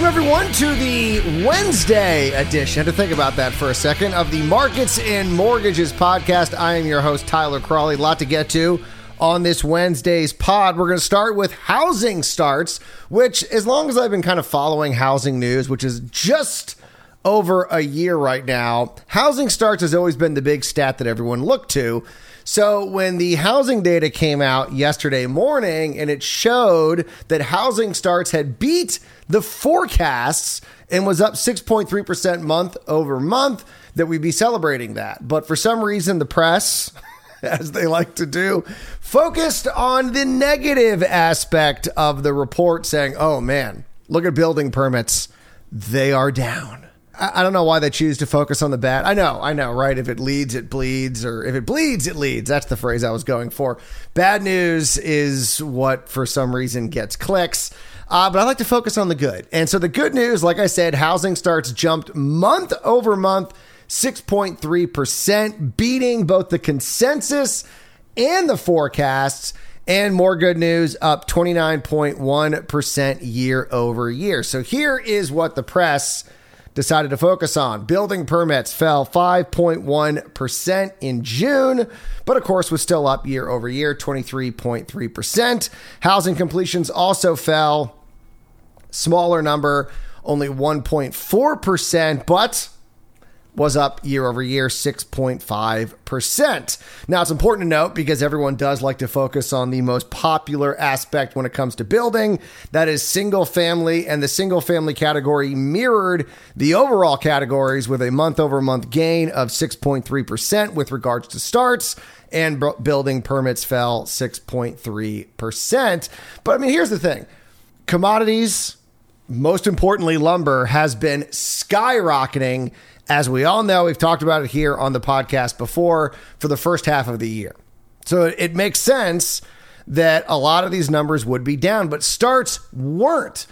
Welcome, everyone, to the Wednesday edition. To think about that for a second of the Markets and Mortgages podcast. I am your host, Tyler Crawley. A lot to get to on this Wednesday's pod. We're going to start with housing starts, which, as long as I've been kind of following housing news, which is just over a year right now, housing starts has always been the big stat that everyone looked to. So when the housing data came out yesterday morning and it showed that housing starts had beat the forecasts and was up 6.3% month over month, that we'd be celebrating that. But for some reason, the press, as they like to do, focused on the negative aspect of the report, saying, oh man, look at building permits. They are down. I don't know why they choose to focus on the bad. I know, I know, right? If it leads, it bleeds, or if it bleeds, it leads. That's the phrase I was going for. Bad news is what, for some reason, gets clicks. Uh, but I like to focus on the good. And so the good news, like I said, housing starts jumped month over month, 6.3%, beating both the consensus and the forecasts. And more good news, up 29.1% year over year. So here is what the press decided to focus on. Building permits fell 5.1% in June, but of course was still up year over year, 23.3%. Housing completions also fell, smaller number, only 1.4%, but was up year over year 6.5%. Now, it's important to note because everyone does like to focus on the most popular aspect when it comes to building that is single family, and the single family category mirrored the overall categories with a month over month gain of 6.3% with regards to starts. And building permits fell 6.3%. But I mean, here's the thing commodities, most importantly, lumber, has been skyrocketing as we all know, we've talked about it here on the podcast before for the first half of the year. So it makes sense that a lot of these numbers would be down, but starts weren't.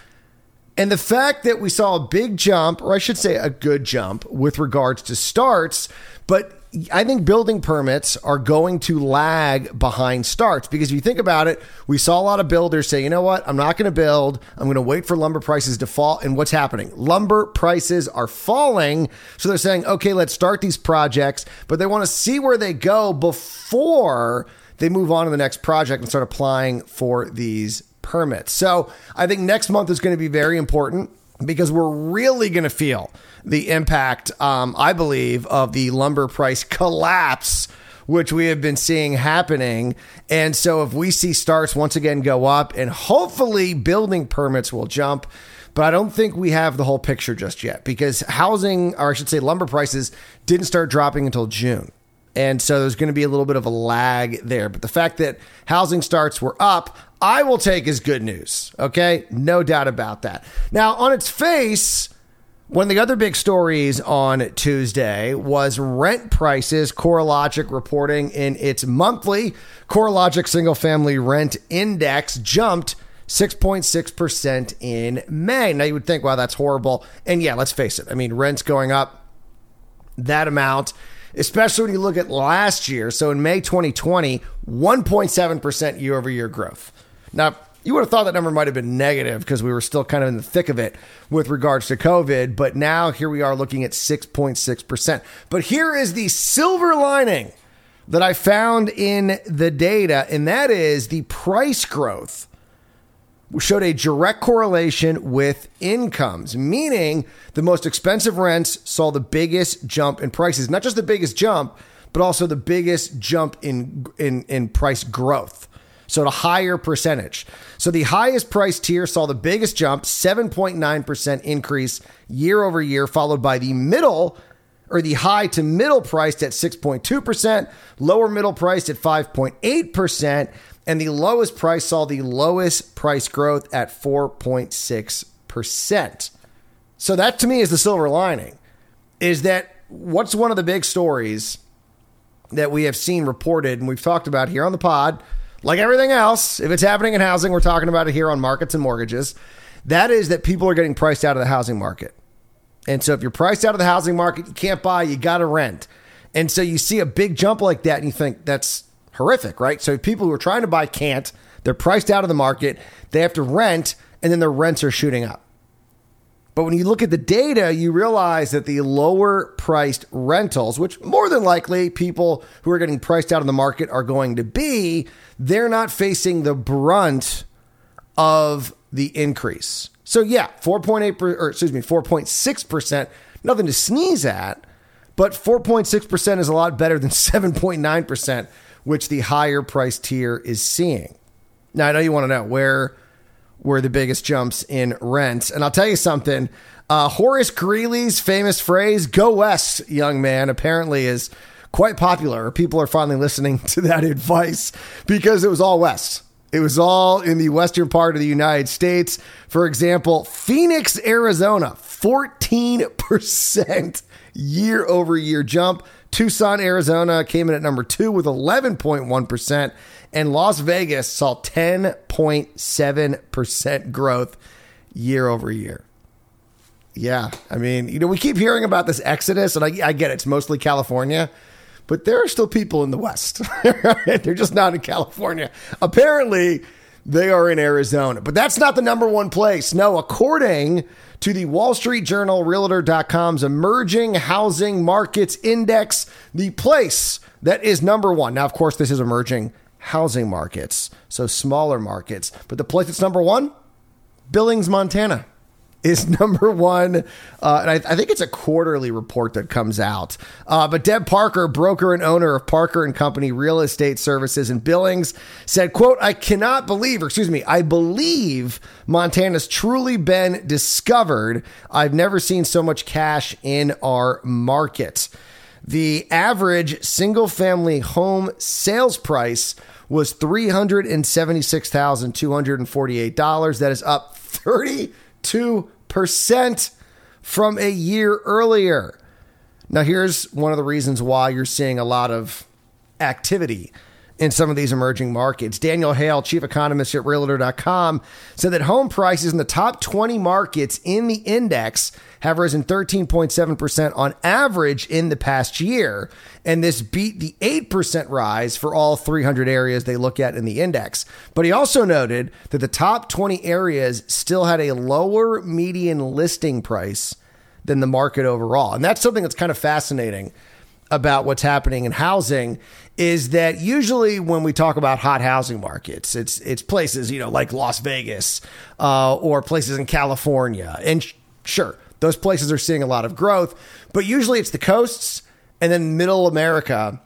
And the fact that we saw a big jump, or I should say a good jump, with regards to starts, but I think building permits are going to lag behind starts because if you think about it, we saw a lot of builders say, you know what, I'm not going to build. I'm going to wait for lumber prices to fall. And what's happening? Lumber prices are falling. So they're saying, okay, let's start these projects, but they want to see where they go before they move on to the next project and start applying for these permits. So I think next month is going to be very important because we're really going to feel the impact, um, I believe, of the lumber price collapse, which we have been seeing happening. And so, if we see starts once again go up, and hopefully building permits will jump. But I don't think we have the whole picture just yet because housing, or I should say, lumber prices didn't start dropping until June. And so there's going to be a little bit of a lag there. But the fact that housing starts were up, I will take as good news. Okay. No doubt about that. Now, on its face, one of the other big stories on Tuesday was rent prices. CoreLogic reporting in its monthly CoreLogic single family rent index jumped 6.6% in May. Now you would think, wow, that's horrible. And yeah, let's face it. I mean, rent's going up that amount, especially when you look at last year. So in May 2020, 1.7% year over year growth. Now, you would have thought that number might have been negative because we were still kind of in the thick of it with regards to COVID. But now here we are looking at 6.6%. But here is the silver lining that I found in the data, and that is the price growth showed a direct correlation with incomes, meaning the most expensive rents saw the biggest jump in prices, not just the biggest jump, but also the biggest jump in in, in price growth so a higher percentage. So the highest price tier saw the biggest jump, 7.9% increase year over year, followed by the middle or the high to middle priced at 6.2%, lower middle priced at 5.8%, and the lowest price saw the lowest price growth at 4.6%. So that to me is the silver lining is that what's one of the big stories that we have seen reported and we've talked about here on the pod like everything else, if it's happening in housing, we're talking about it here on markets and mortgages. That is that people are getting priced out of the housing market. And so if you're priced out of the housing market, you can't buy, you got to rent. And so you see a big jump like that and you think that's horrific, right? So people who are trying to buy can't, they're priced out of the market, they have to rent, and then their rents are shooting up. But when you look at the data, you realize that the lower priced rentals, which more than likely people who are getting priced out of the market are going to be, they're not facing the brunt of the increase. So yeah, 4.8 or excuse me, 4.6%, nothing to sneeze at, but 4.6% is a lot better than 7.9%, which the higher price tier is seeing. Now I know you want to know where were the biggest jumps in rents. And I'll tell you something uh, Horace Greeley's famous phrase, go west, young man, apparently is quite popular. People are finally listening to that advice because it was all west. It was all in the western part of the United States. For example, Phoenix, Arizona, 14% year over year jump. Tucson, Arizona came in at number two with 11.1% and Las Vegas saw 10.7% growth year over year. Yeah, I mean, you know, we keep hearing about this exodus, and I, I get it, it's mostly California, but there are still people in the West. They're just not in California. Apparently, they are in Arizona, but that's not the number one place. No, according to the Wall Street Journal, Realtor.com's Emerging Housing Markets Index, the place that is number one. Now, of course, this is emerging housing markets, so smaller markets. But the place that's number one, Billings, Montana, is number one. Uh, and I, I, think it's a quarterly report that comes out. Uh, but Deb Parker, broker and owner of Parker and Company Real Estate Services in Billings, said, quote, I cannot believe, or excuse me, I believe Montana's truly been discovered. I've never seen so much cash in our market. The average single family home sales price was $376,248. That is up 32% from a year earlier. Now, here's one of the reasons why you're seeing a lot of activity in some of these emerging markets. Danielle Hale, chief economist at Realtor.com, said that home prices in the top 20 markets in the index have risen 13.7% on average in the past year. And this beat the 8% rise for all 300 areas they look at in the index. But he also noted that the top 20 areas still had a lower median listing price than the market overall. And that's something that's kind of fascinating about what's happening in housing is that usually when we talk about hot housing markets, it's it's places you know like Las Vegas uh, or places in California, and sh- sure those places are seeing a lot of growth, but usually it's the coasts and then Middle America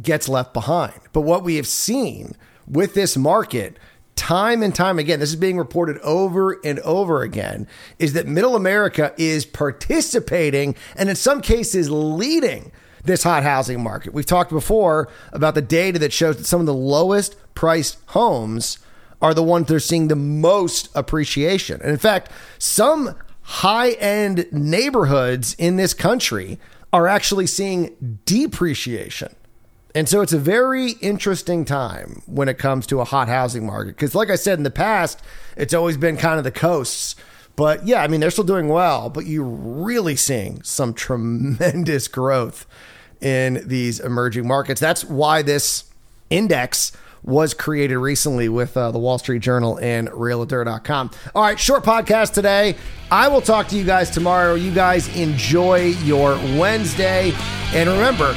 gets left behind. But what we have seen with this market time and time again, this is being reported over and over again, is that Middle America is participating and in some cases leading this hot housing market. We've talked before about the data that shows that some of the lowest priced homes are the ones that are seeing the most appreciation. And in fact, some high end neighborhoods in this country are actually seeing depreciation. And so it's a very interesting time when it comes to a hot housing market. Because, like I said in the past, it's always been kind of the coasts. But yeah, I mean, they're still doing well, but you're really seeing some tremendous growth in these emerging markets. That's why this index was created recently with uh, the Wall Street Journal and Realtor.com. All right, short podcast today. I will talk to you guys tomorrow. You guys enjoy your Wednesday. And remember,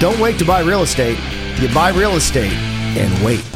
don't wait to buy real estate. You buy real estate and wait.